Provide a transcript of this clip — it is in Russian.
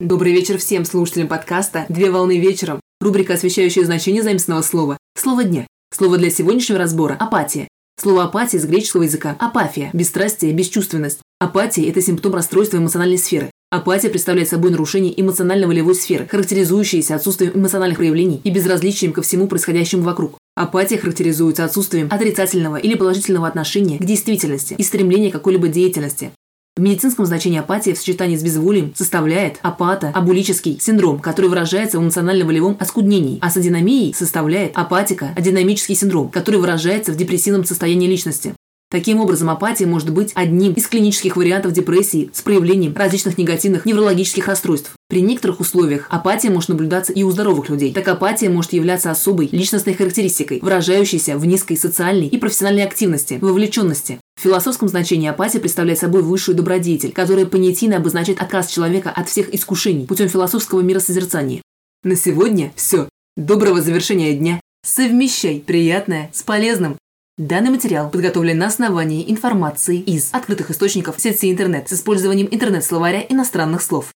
Добрый вечер всем слушателям подкаста «Две волны вечером». Рубрика, освещающая значение заимственного слова. Слово дня. Слово для сегодняшнего разбора – апатия. Слово апатия из греческого языка – апафия, бесстрастие, бесчувственность. Апатия – это симптом расстройства эмоциональной сферы. Апатия представляет собой нарушение эмоционально-волевой сферы, характеризующееся отсутствием эмоциональных проявлений и безразличием ко всему происходящему вокруг. Апатия характеризуется отсутствием отрицательного или положительного отношения к действительности и стремления к какой-либо деятельности. В медицинском значении апатия в сочетании с безволием составляет апата-абулический синдром, который выражается в эмоционально-волевом оскуднении, а с адинамией составляет апатика-адинамический синдром, который выражается в депрессивном состоянии личности. Таким образом, апатия может быть одним из клинических вариантов депрессии с проявлением различных негативных неврологических расстройств. При некоторых условиях апатия может наблюдаться и у здоровых людей. Так апатия может являться особой личностной характеристикой, выражающейся в низкой социальной и профессиональной активности, вовлеченности. В философском значении апатия представляет собой высшую добродетель, которая понятийно обозначает отказ человека от всех искушений путем философского миросозерцания. На сегодня все. Доброго завершения дня. Совмещай приятное с полезным. Данный материал подготовлен на основании информации из открытых источников сети интернет с использованием интернет-словаря иностранных слов.